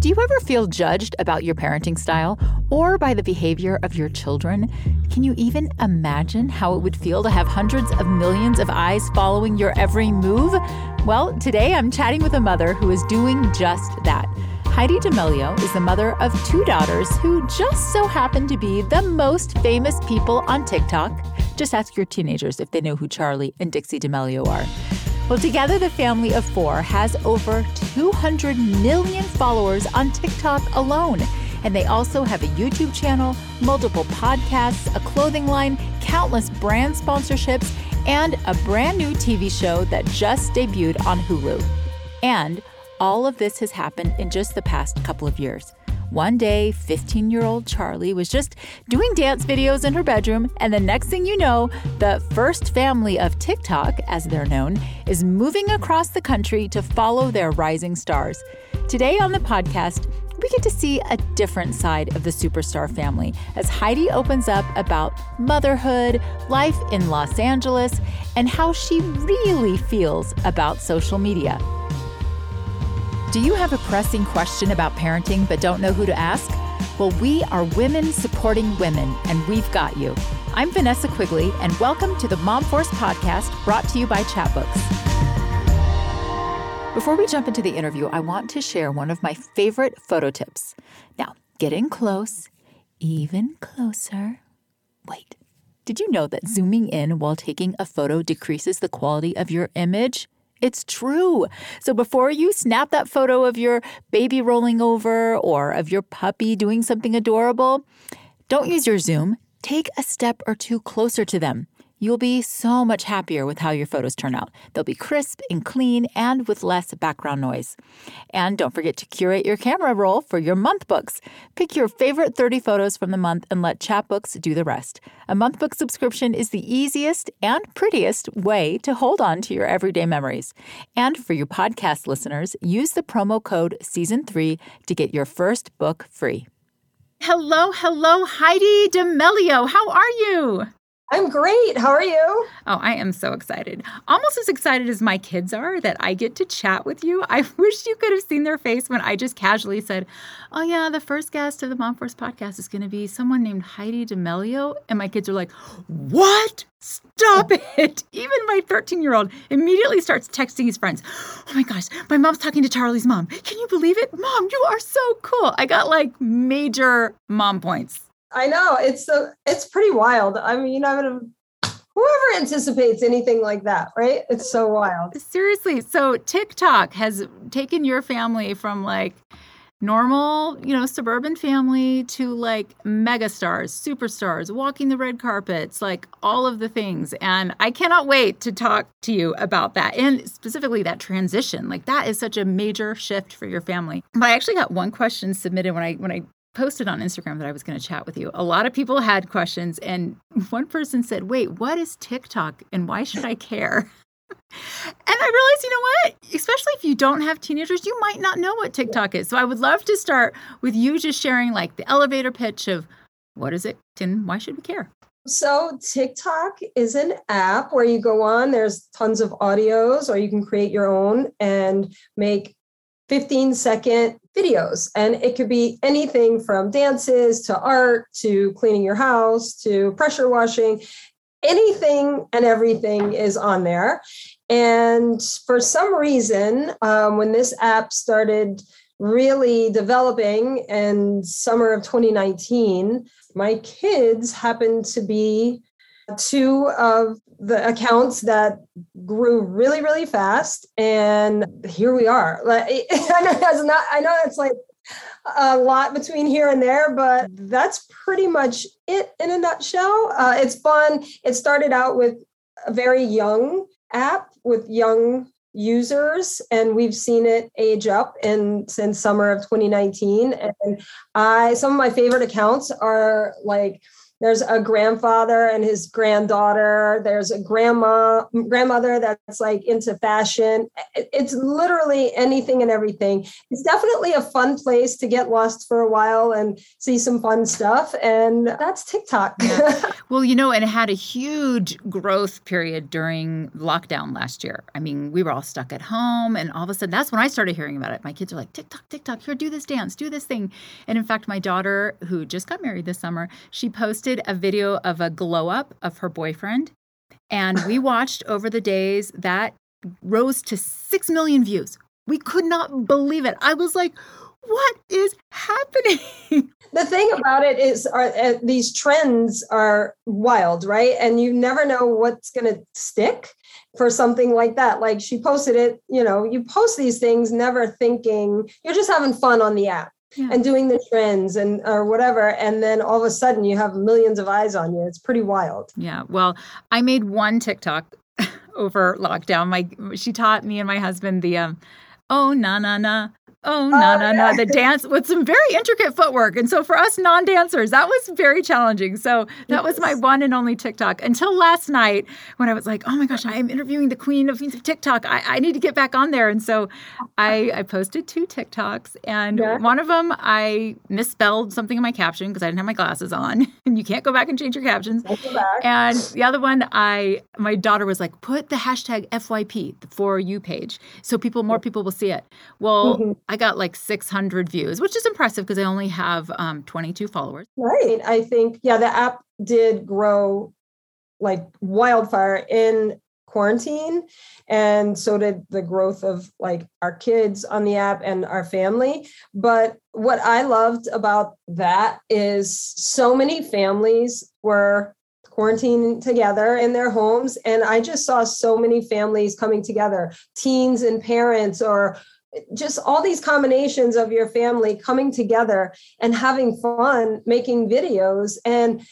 Do you ever feel judged about your parenting style or by the behavior of your children? Can you even imagine how it would feel to have hundreds of millions of eyes following your every move? Well, today I'm chatting with a mother who is doing just that. Heidi D'Amelio is the mother of two daughters who just so happen to be the most famous people on TikTok. Just ask your teenagers if they know who Charli and Dixie D'Amelio are. Well, together, the family of four has over 200 million followers on TikTok alone. And they also have a YouTube channel, multiple podcasts, a clothing line, countless brand sponsorships, and a brand new TV show that just debuted on Hulu. And all of this has happened in just the past couple of years. One day, 15 year old Charli was just doing dance videos in her bedroom, and the next thing you know, the first family of TikTok, as they're known, is moving across the country to follow their rising stars. Today on the podcast, we get to see a different side of the superstar family as Heidi opens up about motherhood, life in Los Angeles, and how she really feels about social media. Do you have a pressing question about parenting but don't know who to ask? Well, we are women supporting women, and we've got you. I'm Vanessa Quigley, and welcome to the Mom Force podcast brought to you by Chatbooks. Before we jump into the interview, I want to share one of my favorite photo tips. Now, get in close, even closer. Wait, did you know that zooming in while taking a photo decreases the quality of your image? It's true. So before you snap that photo of your baby rolling over or of your puppy doing something adorable, don't use your zoom. Take a step or two closer to them. You'll be so much happier with how your photos turn out. They'll be crisp and clean and with less background noise. And don't forget to curate your camera roll for your month books. Pick your favorite 30 photos from the month and let Chatbooks do the rest. A month book subscription is the easiest and prettiest way to hold on to your everyday memories. And for you podcast listeners, use the promo code SEASON3 to get your first book free. Hello, hello, Heidi D'Amelio. How are you? I'm great. How are you? Oh, I am so excited. Almost as excited as my kids are that I get to chat with you. I wish you could have seen their face when I just casually said, Oh, yeah, the first guest of the Mom Force podcast is going to be someone named Heidi D'Amelio. And my kids are like, What? Stop it. Even my 13 year old immediately starts texting his friends. Oh my gosh, my mom's talking to Charli's mom. Can you believe it? Mom, you are so cool. I got like major mom points. I know it's so it's pretty wild. I mean, I would whoever anticipates anything like that, right? It's so wild. Seriously. So TikTok has taken your family from like normal, you know, suburban family to like megastars, superstars, walking the red carpets, like all of the things. And I cannot wait to talk to you about that and specifically that transition. Like that is such a major shift for your family. But I actually got one question submitted when I when I posted on Instagram that I was going to chat with you. A lot of people had questions, and one person said, Wait, what is TikTok and why should I care? and I realized, you know what? Especially if you don't have teenagers, you might not know what TikTok is. So I would love to start with you just sharing like the elevator pitch of what is it and why should we care? So, TikTok is an app where you go on, there's tons of audios, or you can create your own and make 15 second videos. And it could be anything from dances to art to cleaning your house to pressure washing. Anything and everything is on there. And for some reason, um, when this app started really developing in summer of 2019, my kids happened to be two of the accounts that grew really really fast and here we are. Like i know that's not i know that's like a lot between here and there but that's pretty much it in a nutshell. Uh, it's fun. It started out with a very young app with young users and we've seen it age up in since summer of 2019 and i some of my favorite accounts are like there's a grandfather and his granddaughter. There's a grandma grandmother that's like into fashion. It's literally anything and everything. It's definitely a fun place to get lost for a while and see some fun stuff and that's tiktok. Yeah. well you know and it had a huge growth period during lockdown last year. I mean we were all stuck at home and all of a sudden that's when i started hearing about it. My kids are like tiktok tiktok here do this dance do this thing. And in fact my daughter who just got married this summer she posted posted a video of a glow up of her boyfriend. And we watched over the days that rose to 6 million views. We could not believe it. I was like, what is happening? The thing about it is, are, uh, these trends are wild, right? And you never know what's going to stick for something like that. Like she posted it, you know, you post these things never thinking you're just having fun on the app yeah. and doing the trends and or whatever and then all of a sudden you have millions of eyes on you. It's pretty wild. Yeah. Well i made one tiktok over lockdown. My she taught me and my husband the um oh na na na oh no no no the dance with some very intricate footwork. And so for us non-dancers that was very challenging. So that was my one and only tiktok. Until last night when i was like oh my gosh i am interviewing the queen of tiktok. I, I need to get back on there. And so i i posted two tiktoks and yeah. one of them i misspelled something in my caption because i didn't have my glasses on. And you can't go back and change your captions. And the other one i my daughter was like put the hashtag fyp the for you page so people more people will see it. Well mm-hmm I got like 600 views, which is impressive because I only have um, 22 followers. Right. I think, yeah, the app did grow like wildfire in quarantine. And so did the growth of like our kids on the app and our family. But what I loved about that is so many families were quarantining together in their homes. And I just saw so many families coming together, teens and parents or just all these combinations of your family coming together and having fun making videos. And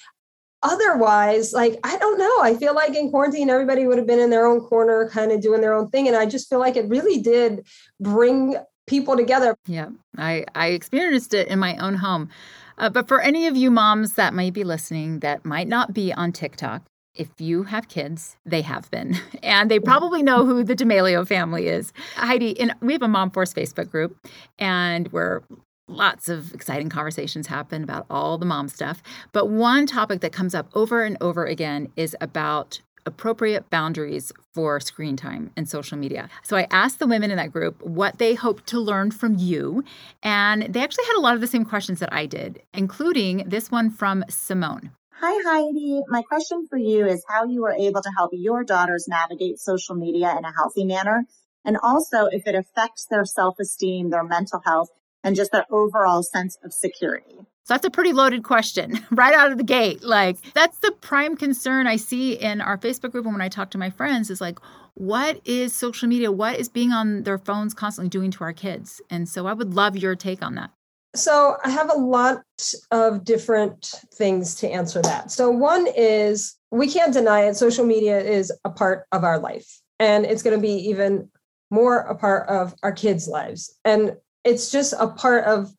otherwise like i don't know. I feel like in quarantine everybody would have been in their own corner kind of doing their own thing. And i just feel like it really did bring people together. Yeah i i experienced it in my own home. Uh, but for any of you moms that might be listening that might not be on tiktok if you have kids, they have been, and they probably know who the D'Amelio family is. Heidi, and we have a Mom Force Facebook group, and where lots of exciting conversations happen about all the mom stuff. But one topic that comes up over and over again is about appropriate boundaries for screen time and social media. So I asked the women in that group what they hoped to learn from you, and they actually had a lot of the same questions that I did, including this one from Simone. Hi, Heidi. My question for you is how you were able to help your daughters navigate social media in a healthy manner, and also if it affects their self esteem, their mental health, and just their overall sense of security. So that's a pretty loaded question right out of the gate. Like, that's the prime concern I see in our Facebook group and when I talk to my friends is like, what is social media? What is being on their phones constantly doing to our kids? And so I would love your take on that. So I have a lot of different things to answer that. So one is we can't deny it. Social media is a part of our life, and it's going to be even more a part of our kids' lives. And it's just a part of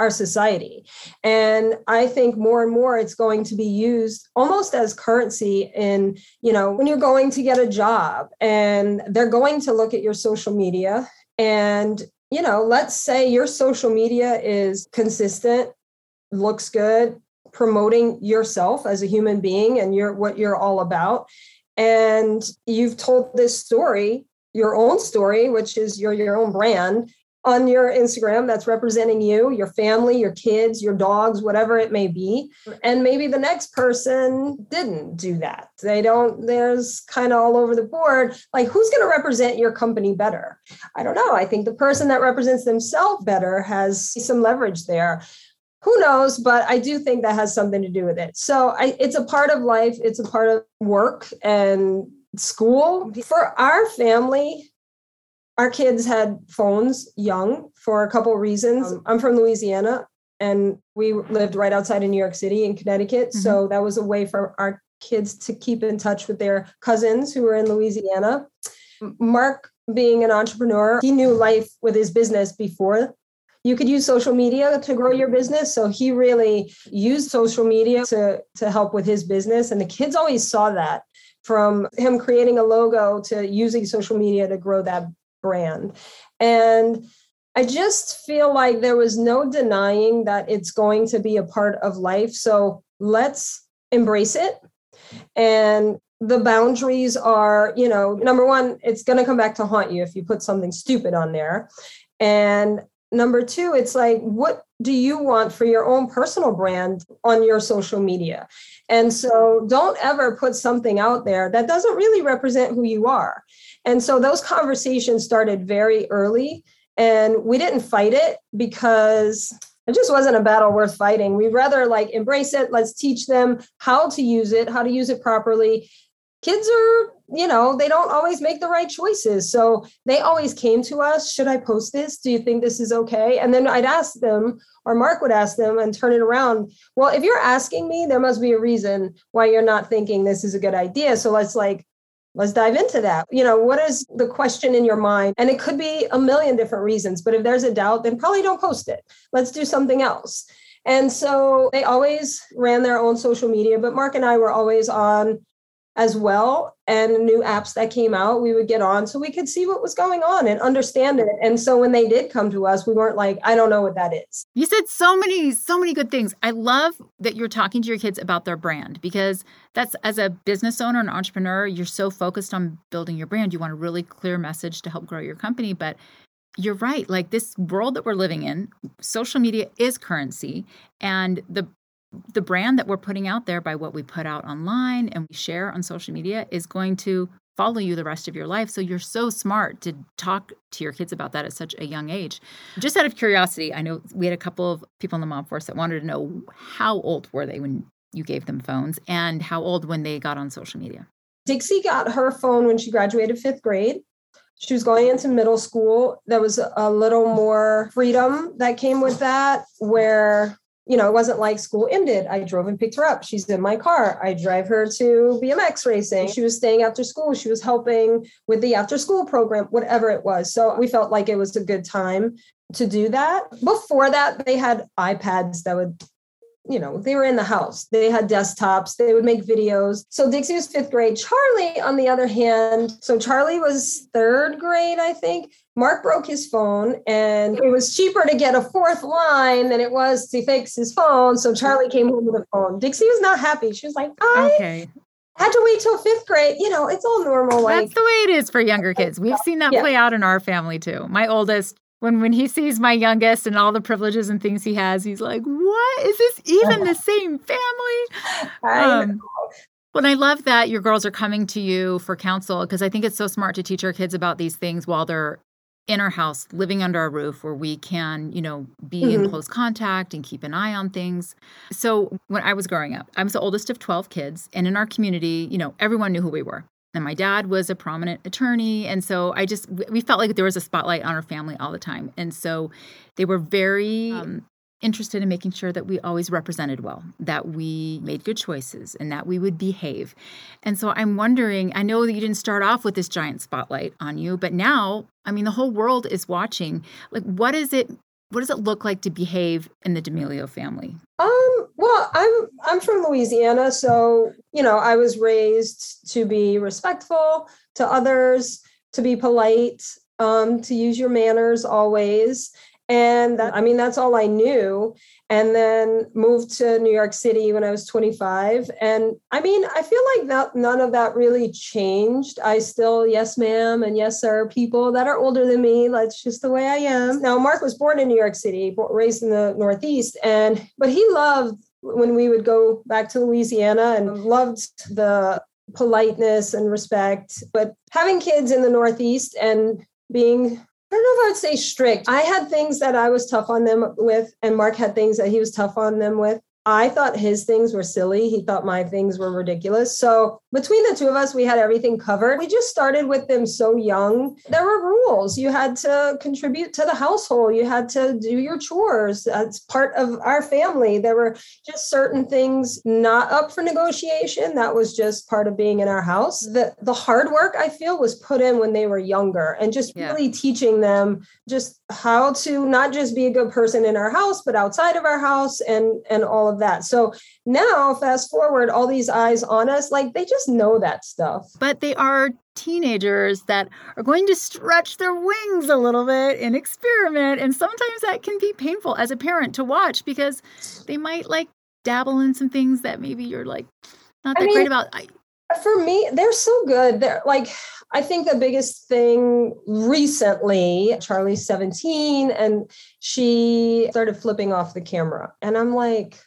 our society. And I think more and more it's going to be used almost as currency in, you know, when you're going to get a job and they're going to look at your social media and you know, let's say your social media is consistent, looks good, promoting yourself as a human being and your what you're all about. And you've told this story, your own story, which is your your own brand, on your Instagram that's representing you, your family, your kids, your dogs, whatever it may be. And maybe the next person didn't do that. They don't, there's kind of all over the board. Like, who's going to represent your company better? I don't know. I think the person that represents themselves better has some leverage there. Who knows? But I do think that has something to do with it. So I, it's a part of life, it's a part of work and school. For our family, our kids had phones young for a couple reasons. Um, I'm from Louisiana and we lived right outside of New York City in Connecticut. Mm-hmm. So that was a way for our kids to keep in touch with their cousins who were in Louisiana. Marc, being an entrepreneur, he knew life with his business before you could use social media to grow your business. So he really used social media to, to help with his business. And the kids always saw that from him creating a logo to using social media to grow that brand. And I just feel like there was no denying that it's going to be a part of life. So let's embrace it. And the boundaries are, you know, number one, it's going to come back to haunt you if you put something stupid on there. And number two, it's like, what do you want for your own personal brand on your social media? And so don't ever put something out there that doesn't really represent who you are. And so those conversations started very early. And we didn't fight it because it just wasn't a battle worth fighting. We'd rather like embrace it. Let's teach them how to use it, how to use it properly. Kids are, you know, they don't always make the right choices. So they always came to us, should I post this? Do you think this is okay? And then I'd ask them, or Marc would ask them and turn it around. Well, if you're asking me, there must be a reason why you're not thinking this is a good idea. So let's like let's dive into that. You know, what is the question in your mind? And it could be a million different reasons, but if there's a doubt, then probably don't post it. Let's do something else. And so they always ran their own social media, but Marc and I were always on as well and new apps that came out we would get on so we could see what was going on and understand it. And so when they did come to us we weren't like i don't know what that is. You said so many so many good things. I love that you're talking to your kids about their brand because that's as a business owner and entrepreneur you're so focused on building your brand. You want a really clear message to help grow your company. But you're right like this world that we're living in social media is currency and the the brand that we're putting out there by what we put out online and we share on social media is going to follow you the rest of your life. So you're so smart to talk to your kids about that at such a young age. Just out of curiosity, I know we had a couple of people in the mom force that wanted to know how old were they when you gave them phones and how old when they got on social media. Dixie got her phone when she graduated fifth grade. She was going into middle school. There was a little more freedom that came with that, where you know, it wasn't like school ended. I drove and picked her up. She's in my car. I drive her to BMX racing. She was staying after school. She was helping with the after school program, whatever it was. So we felt like it was a good time to do that. Before that, they had iPads that would you know, they were in the house. They had desktops. They would make videos. So Dixie was fifth grade. Charli, on the other hand, so Charli was third grade, I think. Marc broke his phone, and it was cheaper to get a fourth line than it was to fix his phone. So Charli came home with a phone. Dixie was not happy. She was like, I okay. had to wait till fifth grade. You know, it's all normal. Like, That's the way it is for younger kids. We've seen that yeah. play out in our family too. My oldest when when he sees my youngest and all the privileges and things he has, he's like, "What is this even the same family?" Um, but I love that your girls are coming to you for counsel because I think it's so smart to teach our kids about these things while they're in our house, living under our roof, where we can, you know, be mm-hmm. in close contact and keep an eye on things. So when I was growing up, I was the oldest of 12 kids. And in our community, you know, everyone knew who we were. And my dad was a prominent attorney. And so I just, we felt like there was a spotlight on our family all the time. And so they were very um, interested in making sure that we always represented well, that we made good choices, and that we would behave. And so I'm wondering I know that you didn't start off with this giant spotlight on you, but now, I mean, the whole world is watching. Like, what is it? What does it look like to behave in the D'Amelio family? Um, well, I'm I'm from Louisiana, so you know, I was raised to be respectful to others, to be polite, um, to use your manners always. And that, I mean, that's all I knew. And then moved to New York City when I was 25. And I mean, I feel like that none of that really changed. I still, yes, ma'am, and yes, sir, people that are older than me. That's just the way I am. Now, Marc was born in New York City, raised in the Northeast, and but he loved when we would go back to Louisiana and loved the politeness and respect. But having kids in the Northeast and being I don't know if I would say strict. I had things that I was tough on them with, and Marc had things that he was tough on them with. I thought his things were silly. He thought my things were ridiculous. So between the two of us, we had everything covered. We just started with them so young. There were rules. You had to contribute to the household, you had to do your chores. That's part of our family. There were just certain things not up for negotiation. That was just part of being in our house. The, the hard work I feel was put in when they were younger and just yeah. really teaching them just how to not just be a good person in our house, but outside of our house and, and all of that. So now, fast forward, all these eyes on us, like they just know that stuff. But they are teenagers that are going to stretch their wings a little bit and experiment. And sometimes that can be painful as a parent to watch because they might like dabble in some things that maybe you're like not that I mean, great about. I, for me, they're so good. They're like, I think the biggest thing recently, Charli's 17 and she started flipping off the camera. And I'm like,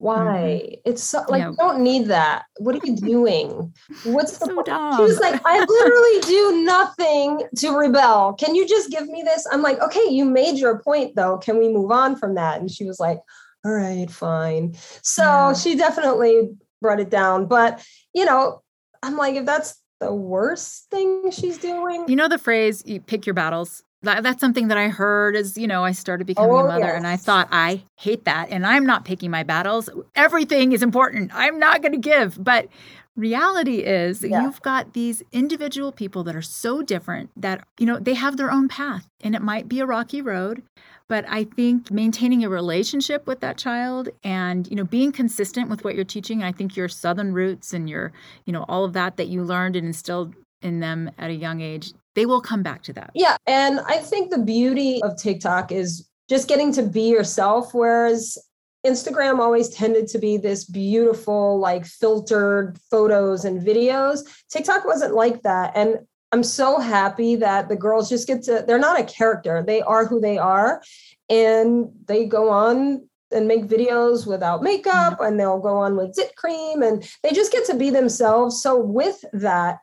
why? Mm-hmm. It's so, like, yeah. don't need that. What are you doing? What's the so dumb. She was like, I literally do nothing to rebel. Can you just give me this? I'm like, okay, you made your point though. Can we move on from that? And she was like, all right, fine. So yeah. she definitely brought it down. But, you know, I'm like, if that's the worst thing she's doing. You know the phrase, you pick your battles? That, that's something that I heard as, you know, I started becoming oh, a mother yes. and I thought, I hate that. And I'm not picking my battles. Everything is important. I'm not going to give. But reality is yeah. you've got these individual people that are so different that, you know, they have their own path and it might be a rocky road. But I think maintaining a relationship with that child and, you know, being consistent with what you're teaching, I think your Southern roots and your, you know, all of that that you learned and instilled in them at a young age, they will come back to that. Yeah. And I think the beauty of TikTok is just getting to be yourself. Whereas Instagram always tended to be this beautiful, like filtered photos and videos. TikTok wasn't like that. And I'm so happy that the girls just get to, they're not a character, they are who they are. And they go on and make videos without makeup mm-hmm. and they'll go on with zit cream and they just get to be themselves. So, with that,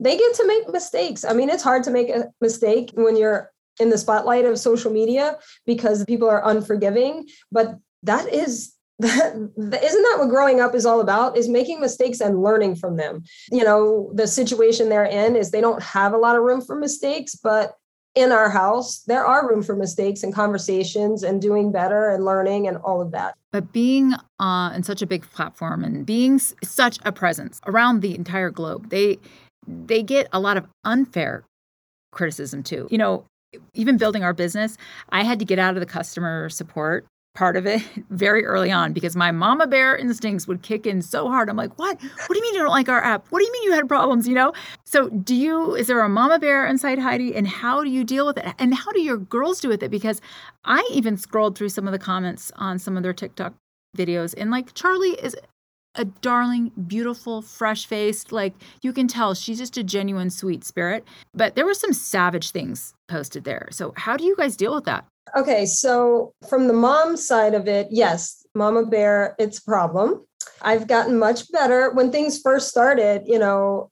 they get to make mistakes. I mean, it's hard to make a mistake when you're in the spotlight of social media because people are unforgiving, but that is that isn't that what growing up is all about is making mistakes and learning from them you know the situation they're in is they don't have a lot of room for mistakes but in our house there are room for mistakes and conversations and doing better and learning and all of that but being uh, in such a big platform and being such a presence around the entire globe they they get a lot of unfair criticism too. You know, even building our business, I had to get out of the customer support part of it very early on because my mama bear instincts would kick in so hard. I'm like, what? What do you mean you don't like our app? What do you mean you had problems? You know? So, do you, is there a mama bear inside Heidi? And how do you deal with it? And how do your girls do with it? Because I even scrolled through some of the comments on some of their TikTok videos and like Charli is a darling, beautiful, fresh faced. Like you can tell she's just a genuine sweet spirit. But there were some savage things posted there. So, how do you guys deal with that? Okay. So, from the mom side of it, yes, Mama Bear, it's a problem. I've gotten much better. When things first started, you know,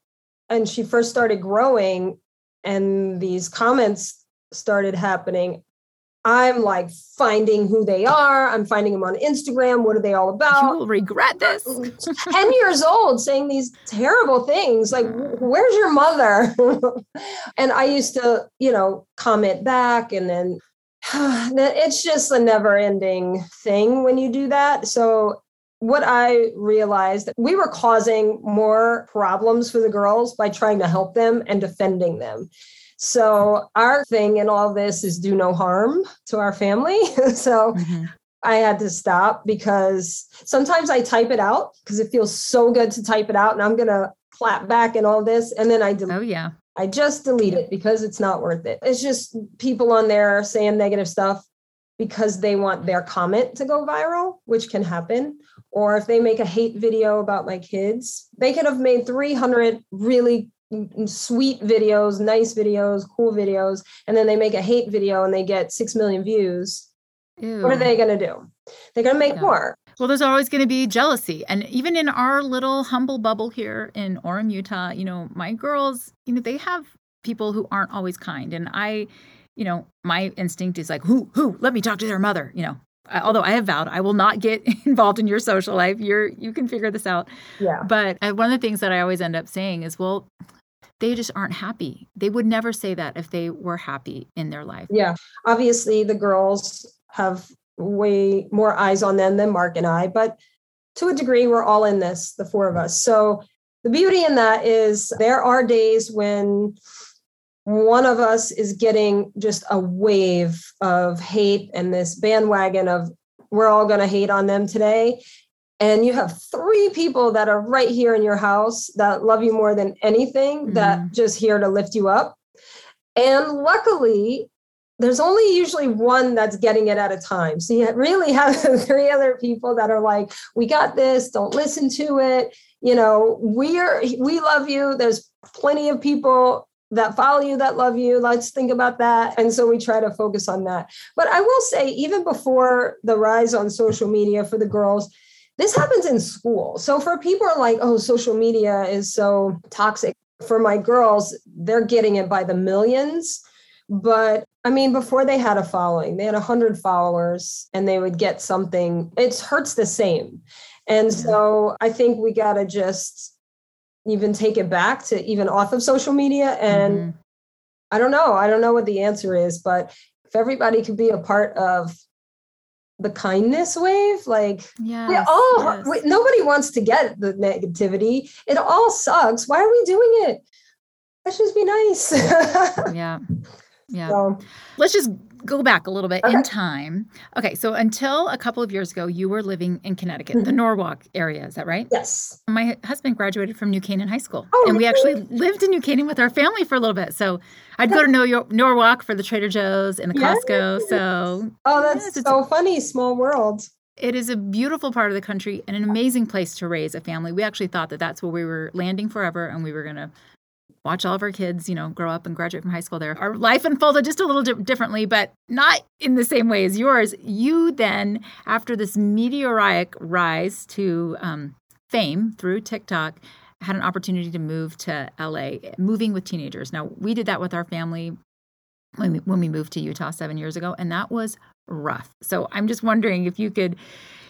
and she first started growing and these comments started happening, I'm like finding who they are. I'm finding them on Instagram. What are they all about? You will regret this. 10 years old saying these terrible things like, mm. where's your mother? and I used to, you know, comment back and then it's just a never ending thing when you do that. So what I realized we were causing more problems for the girls by trying to help them and defending them. So our thing in all this is do no harm to our family. so mm-hmm. I had to stop because sometimes I type it out because it feels so good to type it out and I'm going to clap back and all this. And then I delete. Oh, yeah. I just delete it because it's not worth it. It's just people on there saying negative stuff because they want their comment to go viral, which can happen. Or if they make a hate video about my kids, they could have made 300 really sweet videos, nice videos, cool videos, and then they make a hate video and they get 6 million views. Ew. What are they going to do? They're going to make yeah. more. Well, there's always going to be jealousy. And even in our little humble bubble here in Orem, Utah, you know, my girls, you know, they have people who aren't always kind. And I, you know, my instinct is like, who, who, let me talk to their mother, you know, although I have vowed I will not get involved in your social life. You're you can figure this out. Yeah. But uh, one of the things that I always end up saying is, well, they just aren't happy. They would never say that if they were happy in their life. Yeah. Obviously, the girls have way more eyes on them than Marc and I, but to a degree, we're all in this, the four of us. So the beauty in that is there are days when one of us is getting just a wave of hate and this bandwagon of we're all going to hate on them today and you have three people that are right here in your house that love you more than anything mm-hmm. that just here to lift you up. And luckily there's only usually one that's getting it at a time. So you really have three other people that are like we got this. Don't listen to it. You know we're we love you. There's plenty of people that follow you that love you. Let's think about that. And so we try to focus on that. But i will say even before the rise on social media for the girls this happens in school. So for people are like, oh, social media is so toxic. For my girls, they're getting it by the millions. But I mean, before they had a following, they had 100 followers and they would get something. It hurts the same. And so I think we got to just even take it back to even off of social media. And mm-hmm. I don't know. I don't know what the answer is, but if everybody could be a part of the kindness wave like yeah we all yes. we, nobody wants to get the negativity. It all sucks. Why are we doing it? Let's just be nice. Yeah yeah. So, let's just go back a little bit okay. in time. Okay, so until a couple of years ago, you were living in Connecticut, mm-hmm. the Norwalk area. Is that right? Yes. My husband graduated from New Canaan High School, oh, and we actually lived in New Canaan with our family for a little bit. So I'd go to Nor- Norwalk for the Trader Joe's and the yes. Costco. So oh, that's so funny. Small world. It is a beautiful part of the country and an amazing place to raise a family. We actually thought that that's where we were landing forever, and we were going to watch all of our kids, you know, grow up and graduate from high school there. Our life unfolded just a little di- differently, but not in the same way as yours. You then, after this meteoric rise to um, fame through TikTok, had an opportunity to move to LA, moving with teenagers. Now, we did that with our family when we, when we moved to Utah seven years ago, and that was rough. So I'm just wondering if you could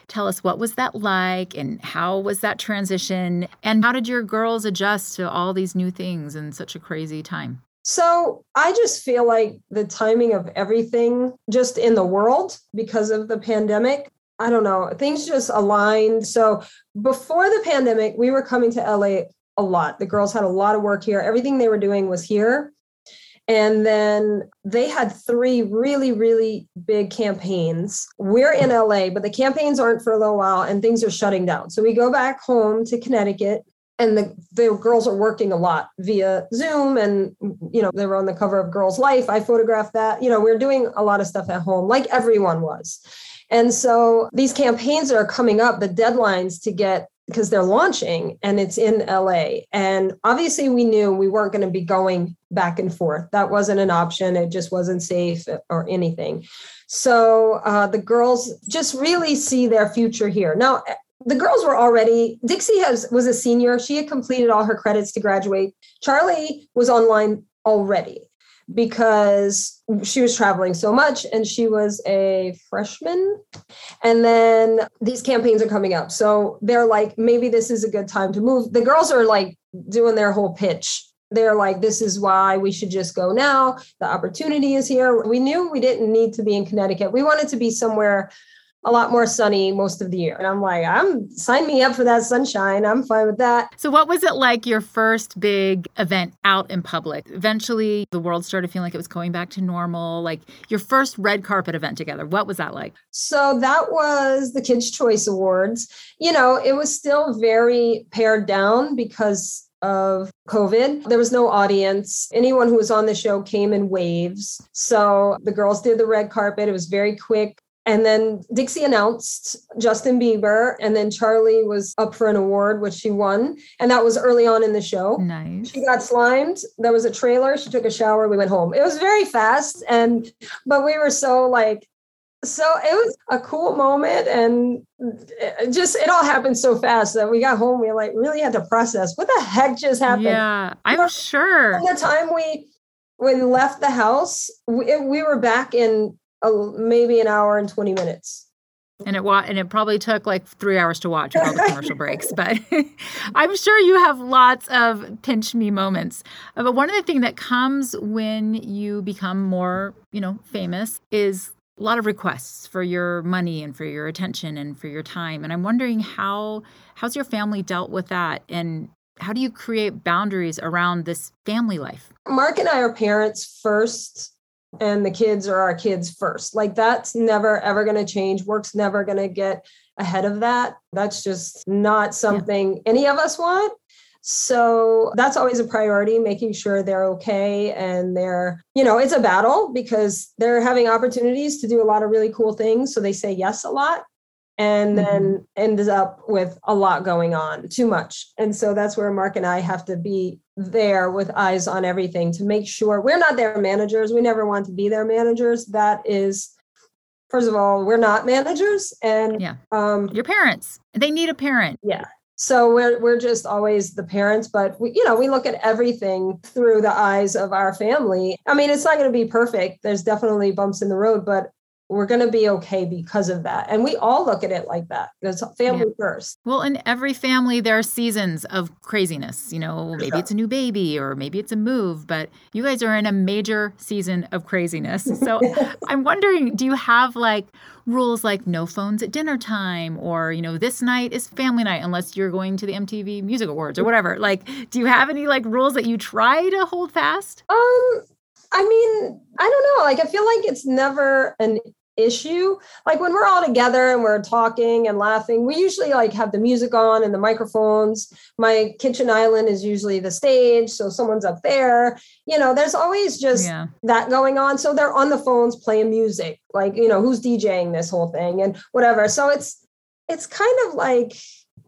Tell us what was that like and how was that transition and how did your girls adjust to all these new things in such a crazy time? So I just feel like the timing of everything just in the world because of the pandemic, I don't know, things just aligned. So before the pandemic, we were coming to LA a lot. The girls had a lot of work here. Everything they were doing was here. And then they had three really, really big campaigns. We're in LA, but the campaigns aren't for a little while and things are shutting down. So we go back home to Connecticut and the, the girls are working a lot via zoom and you know they were on the cover of girls life i photographed that you know we are doing a lot of stuff at home like everyone was and so these campaigns that are coming up the deadlines to get because they're launching and it's in LA. And obviously, we knew we weren't going to be going back and forth. That wasn't an option. It just wasn't safe or anything. So uh, the girls just really see their future here. Now, the girls were already Dixie has was a senior. She had completed all her credits to graduate. Charli was online already because she was traveling so much and she was a freshman. And then these campaigns are coming up. So they're like, maybe this is a good time to move. The girls are like doing their whole pitch. They're like, this is why we should just go now. The opportunity is here. We knew we didn't need to be in Connecticut. We wanted to be somewhere a lot more sunny most of the year. And I'm like, I'm sign me up for that sunshine. I'm fine with that. So what was it like your first big event out in public? Eventually the world started feeling like it was going back to normal. Like your first red carpet event together. What was that like? So that was the Kids Choice Awards. You know, it was still very pared down because of COVID. There was no audience. Anyone who was on the show came in waves. So the girls did the red carpet. It was very quick. And then Dixie announced Justin Bieber, and then Charli was up for an award, which she won. And that was early on in the show. Nice. She got slimed. There was a trailer. She took a shower. We went home. It was very fast. And, but we were so like, so it was a cool moment. And it just, it all happened so fast that we got home. We like really had to process what the heck just happened. Yeah, I'm sure. By the time we, we left the house, we, we were back in a, maybe an hour and 20 minutes. and it wa- and it probably took like three hours to watch with all the commercial breaks. But I'm sure you have lots of pinch me moments. Uh, but one of the things that comes when you become more, you know, famous is a lot of requests for your money and for your attention and for your time. And I'm wondering how how's your family dealt with that and how do you create boundaries around this family life? Mark and I are parents first and the kids are our kids first. Like that's never ever going to change. Work's never going to get ahead of that. That's just not something yeah. any of us want. So that's always a priority, making sure they're okay and they're, you know, it's a battle because they're having opportunities to do a lot of really cool things. So they say yes a lot and then mm-hmm. ends up with a lot going on, too much. And so that's where Marc and I have to be there with eyes on everything to make sure we're not their managers. We never want to be their managers. That is first of all, we're not managers and yeah. um your parents. They need a parent. Yeah. So we're we're just always the parents, but we, you know, we look at everything through the eyes of our family. I mean, it's not going to be perfect. There's definitely bumps in the road, but we're going to be okay because of that. And we all look at it like that. It's family yeah. first. Well, in every family, there are seasons of craziness. You know, maybe it's a new baby or maybe it's a move, but you guys are in a major season of craziness. So I'm wondering do you have like rules like no phones at dinner time or, you know, this night is family night unless you're going to the MTV Music Awards or whatever? Like, do you have any like rules that you try to hold fast? Um, I mean, I don't know. Like, I feel like it's never an issue. Like when we're all together and we're talking and laughing we usually like have the music on and the microphones. My kitchen island is usually the stage so someone's up there. You know there's always just yeah. that going on. So they're on the phones playing music like you know who's djing this whole thing and whatever. So it's it's kind of like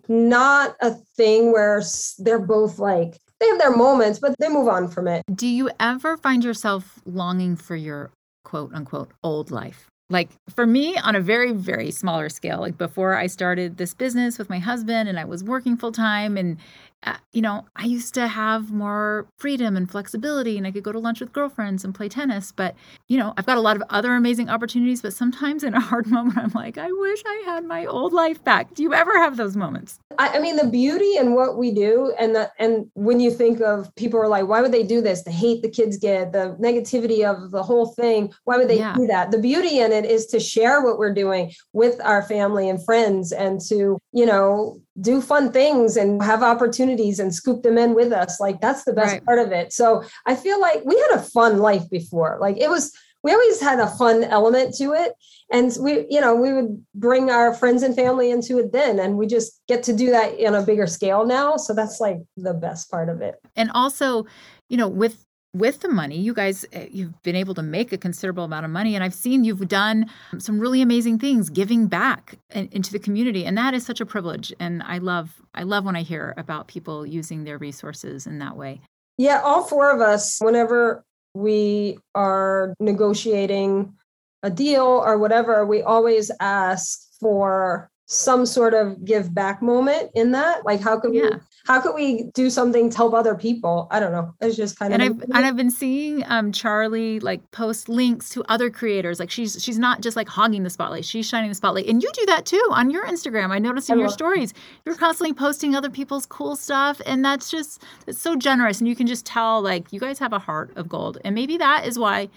not a thing where they're both like they have their moments but they move on from it. Do you ever find yourself longing for your quote unquote old life like for me on a very very smaller scale like before i started this business with my husband and i was working full time and uh, you know, I used to have more freedom and flexibility and I could go to lunch with girlfriends and play tennis. But, you know, I've got a lot of other amazing opportunities. But sometimes in a hard moment, I'm like, I wish I had my old life back. Do you ever have those moments? I, I mean, the beauty in what we do, and the, and when you think of people are like, why would they do this? The hate the kids get, the negativity of the whole thing. Why would they yeah. do that? The beauty in it is to share what we're doing with our family and friends and to, you know, do fun things and have opportunities and scoop them in with us. Like that's the best right. part of it. So I feel like we had a fun life before. Like it was, we always had a fun element to it. And we, you know, we would bring our friends and family into it then. And we just get to do that in a bigger scale now. So that's like the best part of it. And also, you know, with with the money you guys eh, you've been able to make a considerable amount of money and i've seen you've done some really amazing things giving back in, into the community and that is such a privilege and i love i love when i hear about people using their resources in that way yeah all four of us whenever we are negotiating a deal or whatever we always ask for some sort of give back moment in that like how can yeah. we how could we do something to help other people? I don't know. It's just kind and of i've and i've been seeing um charli like post links to other creators. Like she's she's not just like hogging the spotlight. She's shining the spotlight. And you do that too on your instagram. I noticed in I your stories you're constantly posting other people's cool stuff and that's just it's so generous. And you can just tell like you guys have a heart of gold. And maybe that is why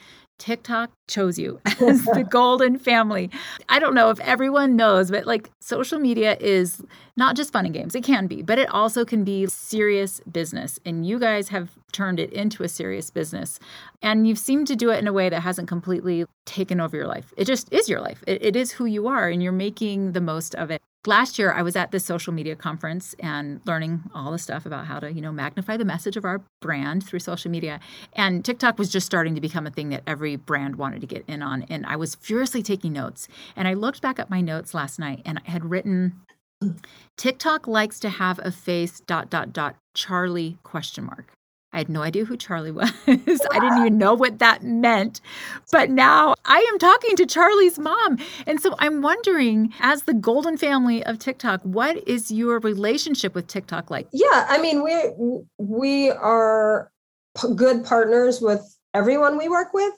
TikTok chose you as the golden family. I don't know if everyone knows, but like social media is not just fun and games. It can be, but it also can be serious business. And you guys have turned it into a serious business. And you've seemed to do it in a way that hasn't completely taken over your life. It just is your life. it, it is who you are, and you're making the most of it last year i was at this social media conference and learning all the stuff about how to you know magnify the message of our brand through social media. And tiktok was just starting to become a thing that every brand wanted to get in on. And i was furiously taking notes. And i looked back at my notes last night and i had written tiktok likes to have a face dot dot dot charli question mark I had no idea who Charli was. I didn't even know what that meant. But now I am talking to Charli's mom. And so I'm wondering, as the golden family of TikTok, what is your relationship with TikTok like? Yeah, I mean, we we are p- good partners with everyone we work with,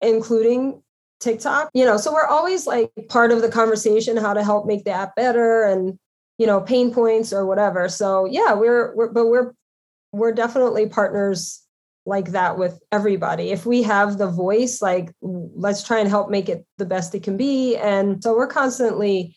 including TikTok. You know, so we're always like part of the conversation how to help make the app better and you know pain points or whatever. So yeah, we're we're but we're we're definitely partners like that with everybody. If we have the voice, like let's try and help make it the best it can be. And so we're constantly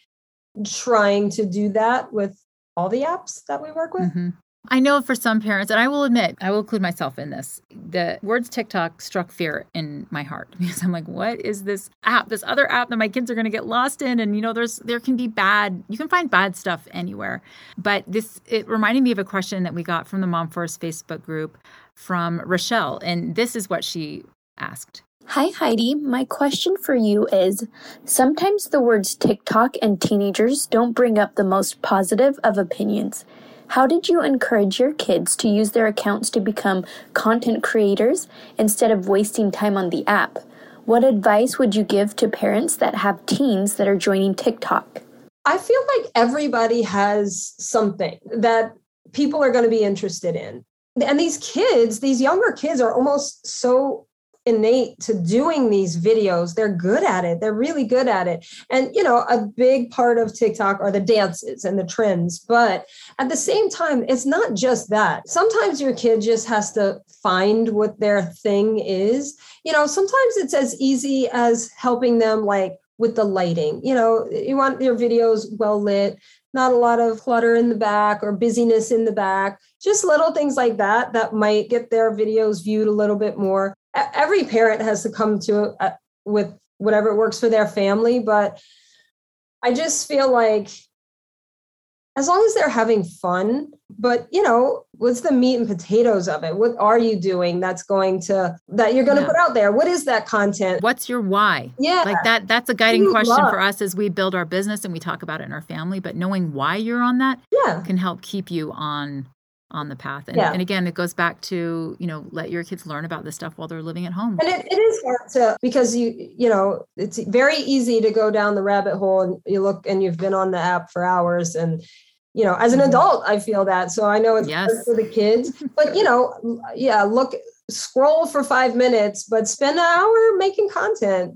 trying to do that with all the apps that we work with. Mm-hmm. I know for some parents, and I will admit, I will include myself in this, the words TikTok struck fear in my heart because I'm like, what is this app, this other app that my kids are going to get lost in? And, you know, there's, there can be bad, you can find bad stuff anywhere. But this, it reminded me of a question that we got from the Mom Force Facebook group from Rochelle. And this is what she asked. Hi, Heidi. My question for you is sometimes the words TikTok and teenagers don't bring up the most positive of opinions. How did you encourage your kids to use their accounts to become content creators instead of wasting time on the app? What advice would you give to parents that have teens that are joining TikTok? I feel like everybody has something that people are going to be interested in. And these kids, these younger kids are almost so innate to doing these videos. They're good at it. They're really good at it. And, you know, a big part of TikTok are the dances and the trends. But at the same time, it's not just that. Sometimes your kid just has to find what their thing is. You know, sometimes it's as easy as helping them, like, with the lighting. You know, you want your videos well lit, not a lot of clutter in the back or busyness in the back, just little things like that that might get their videos viewed a little bit more every parent has to come to a, with whatever works for their family but i just feel like as long as they're having fun but you know what's the meat and potatoes of it what are you doing that's going to that you're going to yeah. put out there what is that content what's your why yeah like that that's a guiding question love. for us as we build our business and we talk about it in our family but knowing why you're on that yeah. can help keep you on on the path. And, yeah. and again, it goes back to, you know, let your kids learn about this stuff while they're living at home. And it, it is hard to, because you, you know, it's very easy to go down the rabbit hole and you look and you've been on the app for hours and, you know, as an mm-hmm. adult, I feel that. So I know it's yes. for the kids, but you know, yeah, look, scroll for five minutes, but spend an hour making content.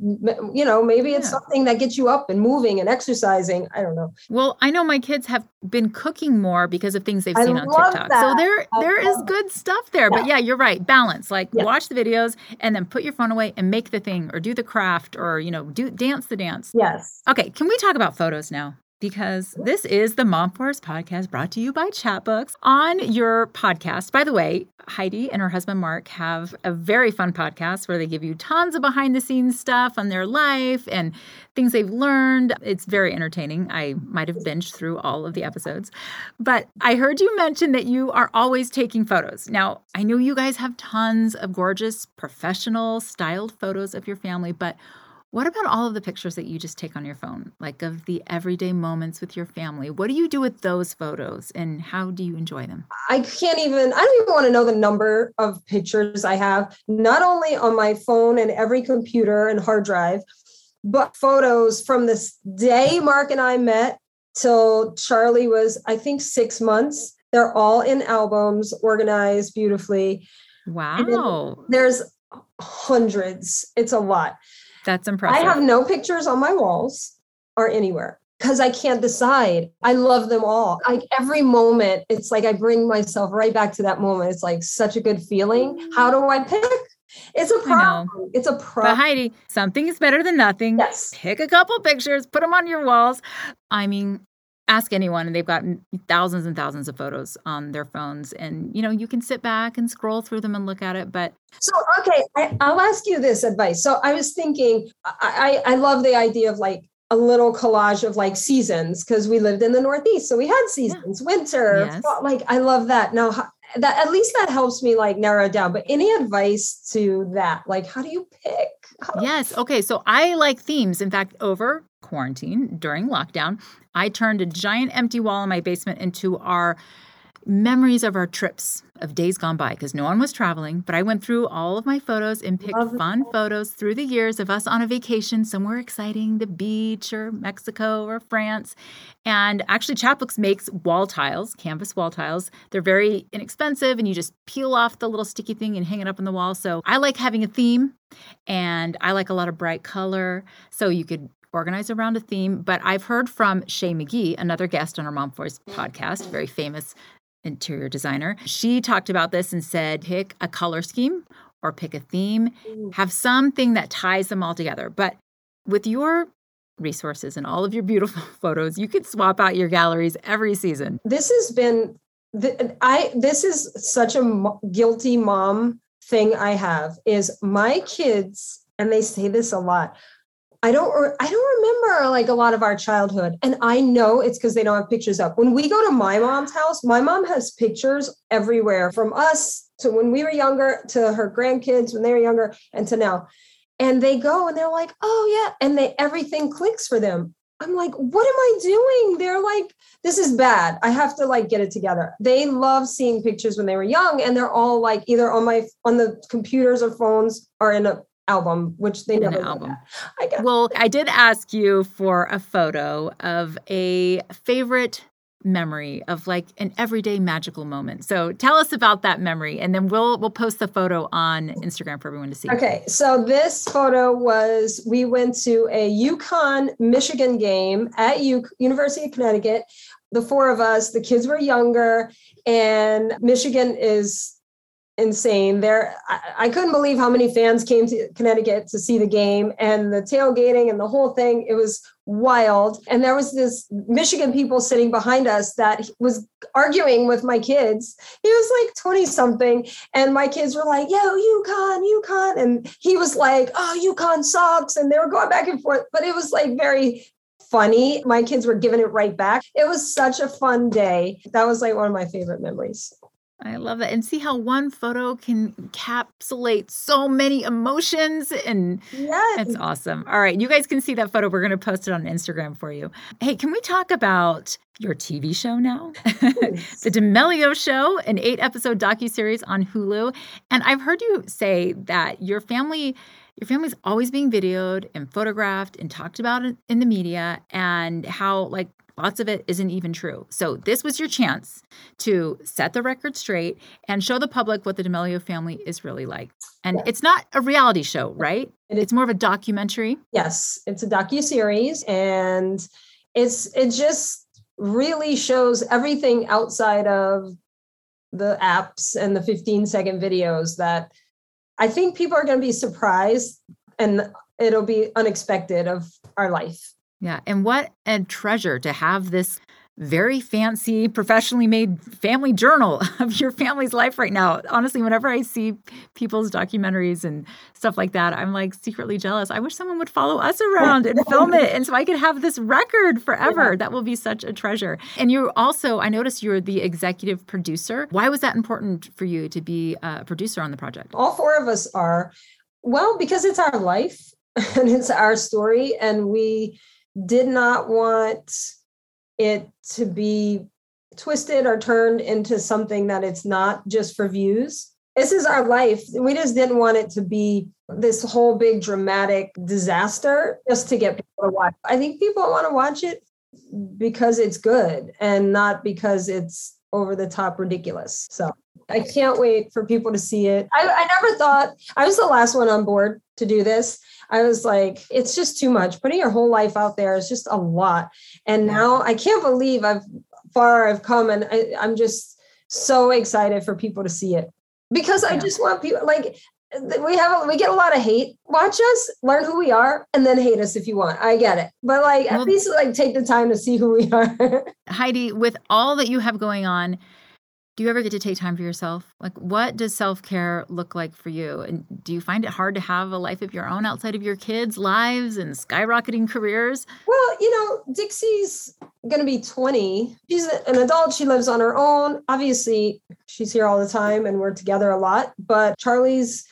You know, maybe it's yeah. something that gets you up and moving and exercising. I don't know. Well, I know my kids have been cooking more because of things they've seen I on TikTok. That. So there I there is good stuff there. Yeah. But yeah, you're right. Balance. Like yeah. watch the videos and then put your phone away and make the thing or do the craft or, you know, do dance the dance. Yes. Okay, can we talk about photos now? Because this is the Mom Force podcast brought to you by Chatbooks. On your podcast, by the way, Heidi and her husband Marc have a very fun podcast where they give you tons of behind the scenes stuff on their life and things they've learned. It's very entertaining. I might have binged through all of the episodes. But I heard you mention that you are always taking photos. Now, I know you guys have tons of gorgeous, professional, styled photos of your family, but what about all of the pictures that you just take on your phone, like of the everyday moments with your family? What do you do with those photos and how do you enjoy them? I can't even, I don't even want to know the number of pictures I have, not only on my phone and every computer and hard drive, but photos from this day Marc and I met till Charli was, I think, six months. They're all in albums, organized beautifully. Wow. There's hundreds. It's a lot. That's impressive. I have no pictures on my walls or anywhere because I can't decide. I love them all. Like every moment, it's like I bring myself right back to that moment. It's like such a good feeling. How do I pick? It's a problem. It's a problem. But Heidi, something is better than nothing. Yes. Pick a couple pictures, put them on your walls. I mean, ask anyone and they've got thousands and thousands of photos on their phones and you know you can sit back and scroll through them and look at it but so okay I, will ask you this advice so i was thinking i i, I love the idea of like a little collage of like seasons because we lived in the northeast so we had seasons yeah. winter yes. fall, like i love that now that at least that helps me like narrow it down but any advice to that? Like how do you pick? Yes okay so i like themes. In fact over quarantine during lockdown, I turned a giant empty wall in my basement into our memories of our trips of days gone by because no one was traveling. But I went through all of my photos and picked Love fun it. photos through the years of us on a vacation somewhere exciting, the beach or Mexico or France. And actually, Chatbooks makes wall tiles, canvas wall tiles. They're very inexpensive and you just peel off the little sticky thing and hang it up on the wall. So I like having a theme and I like a lot of bright color. So you could organize around a theme. But I've heard from Shea McGee, another guest on our Mom Force podcast, very famous interior designer. She talked about this and said pick a color scheme or pick a theme, have something that ties them all together. But with your resources and all of your beautiful photos, you could swap out your galleries every season. This has been I this is such a guilty mom thing I have is my kids and they say this a lot I don't I don't remember like a lot of our childhood. And I know it's because they don't have pictures up. When we go to my mom's house, my mom has pictures everywhere from us to when we were younger to her grandkids when they were younger and to now. And they go and they're like, "Oh yeah." And they everything clicks for them. I'm like, "What am I doing?" They're like, "This is bad. I have to like get it together." They love seeing pictures when they were young and they're all like either on my on the computers or phones or in a album, which they never album. I well, I did ask you for a photo of a favorite memory of like an everyday magical moment. So tell us about that memory and then we'll we'll post the photo on Instagram for everyone to see. Okay. So this photo was we went to a UConn Michigan game at U- University of Connecticut. The four of us, the kids were younger and Michigan is insane. There, I, I, couldn't believe how many fans came to Connecticut to see the game and the tailgating and the whole thing. It was wild. And there was this Michigan people sitting behind us that was arguing with my kids. He was like 20 something. And my kids were like, yo, UConn, UConn. And he was like, oh, UConn sucks. And they were going back and forth. But it was like very funny. My kids were giving it right back. It was such a fun day. That was like one of my favorite memories. I love that. And see how one photo can encapsulate so many emotions. And yes. that's awesome. All right. You guys can see that photo. We're going to post it on Instagram for you. Hey, can we talk about your TV show now? the D'Amelio Show, an eight episode docu-series on Hulu. And I've heard you say that your family your family's always being videoed and photographed and talked about in the media and how like Lots of it isn't even true. So, this was your chance to set the record straight and show the public what the D'Amelio family is really like. And it's not a reality show, right? It it's more of a documentary. Yes, it's a docu series, and it's it just really shows everything outside of the apps and the 15 second videos that I think people are going to be surprised and it'll be unexpected of our life. Yeah. And what a treasure to have this very fancy, professionally made family journal of your family's life right now. Honestly, whenever I see people's documentaries and stuff like that, I'm like secretly jealous. I wish someone would follow us around and film it. And so I could have this record forever. Yeah. That will be such a treasure. And you also, I noticed you're the executive producer. Why was that important for you to be a producer on the project? All four of us are. Well, because it's our life and it's our story. And we, did not want it to be twisted or turned into something that it's not just for views. This is our life. We just didn't want it to be this whole big dramatic disaster just to get people to watch. I think people want to watch it because it's good and not because it's over the top ridiculous. So I can't wait for people to see it. I, I never thought I was the last one on board to do this. I was like, it's just too much. Putting your whole life out there is just a lot. And now I can't believe I've far I've come and I, I'm just so excited for people to see it because I just want people like we have a, we get a lot of hate. Watch us, learn who we are, and then hate us if you want. I get it, but like well, at least like take the time to see who we are. Heidi, with all that you have going on, do you ever get to take time for yourself? Like, what does self care look like for you? And do you find it hard to have a life of your own outside of your kids' lives and skyrocketing careers? Well, you know, Dixie's going to be 20. She's an adult. She lives on her own. Obviously, she's here all the time and we're together a lot. But Charli's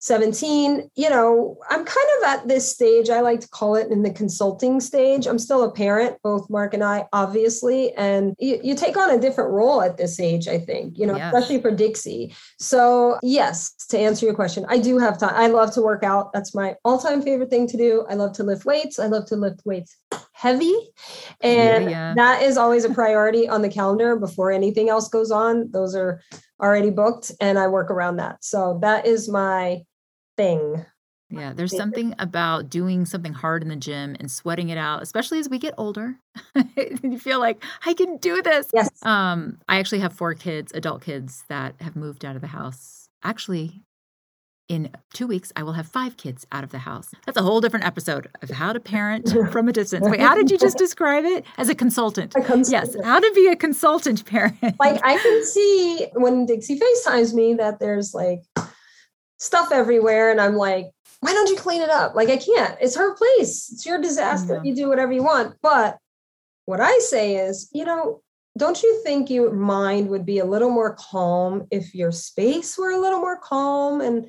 17 you know i'm kind of at this stage i like to call it in the consulting stage. I'm still a parent both marc and i obviously and you, you take on a different role at this age i think you know yes. especially for dixie. So yes to answer your question i do have time i love to work out. That's my all-time favorite thing to do. I love to lift weights. I love to lift weights heavy. And yeah, yeah. that is always a priority on the calendar before anything else goes on. Those are already booked and i work around that so that is my thing. Yeah, there's something about doing something hard in the gym and sweating it out, especially as we get older. you feel like I can do this. Yes. Um, I actually have four kids, adult kids that have moved out of the house. Actually, in two weeks, I will have five kids out of the house. That's a whole different episode of how to parent from a distance. Wait, how did you just describe it? As a consultant. A consultant. Yes, how to be a consultant parent. like I can see when Dixie FaceTimes me that there's like stuff everywhere. And I'm like, why don't you clean it up? Like, I can't. It's her place. It's your disaster. Mm-hmm. You do whatever you want. But what I say is, you know, don't you think your mind would be a little more calm if your space were a little more calm and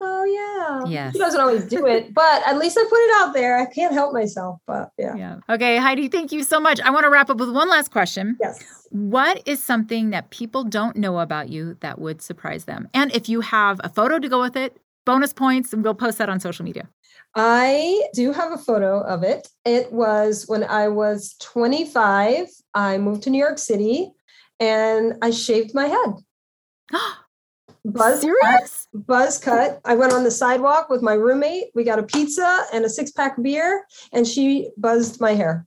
oh yeah. Yeah she doesn't always do it? But at least i put it out there. I can't help myself but yeah. Yeah. Okay heidi thank you so much. I want to wrap up with one last question. Yes. What is something that people don't know about you that would surprise them? And if you have a photo to go with it, bonus points, and we'll post that on social media. I do have a photo of it. It was when I was 25. I moved to New York City and I shaved my head. buzz Serious? Cut, buzz cut. I went on the sidewalk with my roommate. We got a pizza and a six pack beer, and she buzzed my hair.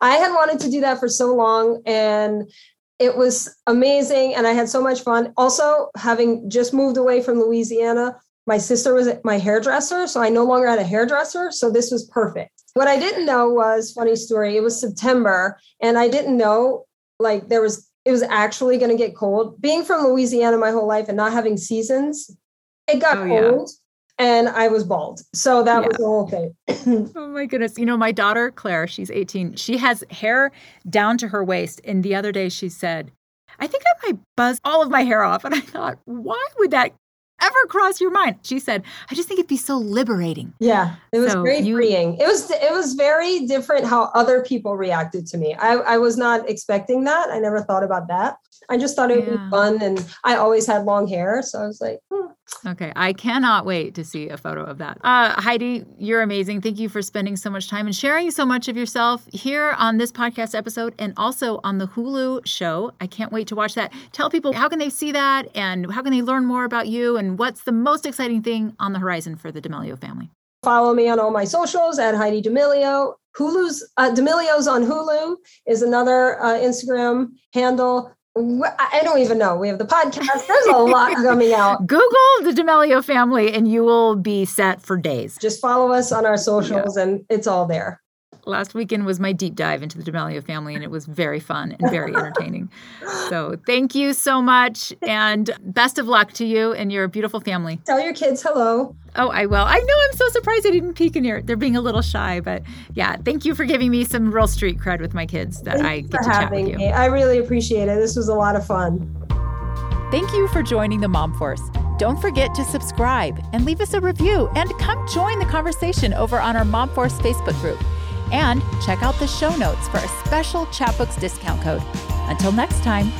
I had wanted to do that for so long and it was amazing and I had so much fun. Also, having just moved away from Louisiana, my sister was my hairdresser, so I no longer had a hairdresser, so this was perfect. What I didn't know was funny story, it was September and I didn't know like there was it was actually going to get cold. Being from Louisiana my whole life and not having seasons, it got oh, cold. Yeah and I was bald. So that yeah. was the whole thing. oh my goodness. You know, my daughter, Claire, she's 18. She has hair down to her waist. And the other day she said, I think I might buzz all of my hair off. And I thought, why would that ever cross your mind? She said, I just think it'd be so liberating. Yeah, it was so very you, freeing. It was it was very different how other people reacted to me. I, I was not expecting that. I never thought about that. I just thought it would yeah. be fun. And I always had long hair. So I was like, hmm. Okay. I cannot wait to see a photo of that. Uh, Heidi, you're amazing. Thank you for spending so much time and sharing so much of yourself here on this podcast episode and also on the Hulu show. I can't wait to watch that. Tell people how can they see that and how can they learn more about you and what's the most exciting thing on the horizon for the D'Amelio family. Follow me on all my socials at Heidi D'Amelio. Hulu's uh, D'Amelio's on Hulu is another uh, Instagram handle. I don't even know. We have the podcast. There's a lot coming out. Google the D'Amelio family and you will be set for days. Just follow us on our socials yeah. and it's all there last weekend was my deep dive into the D'Amelio family, and it was very fun and very entertaining. so thank you so much, and best of luck to you and your beautiful family. Tell your kids hello. Oh, I will. I know I'm so surprised I didn't peek in here. They're being a little shy, but yeah, thank you for giving me some real street cred with my kids that Thanks I get to chat with you. Me. I really appreciate it. This was a lot of fun. Thank you for joining the Mom Force. Don't forget to subscribe and leave us a review and come join the conversation over on our Mom Force Facebook group. And check out the show notes for a special Chatbooks discount code. Until next time,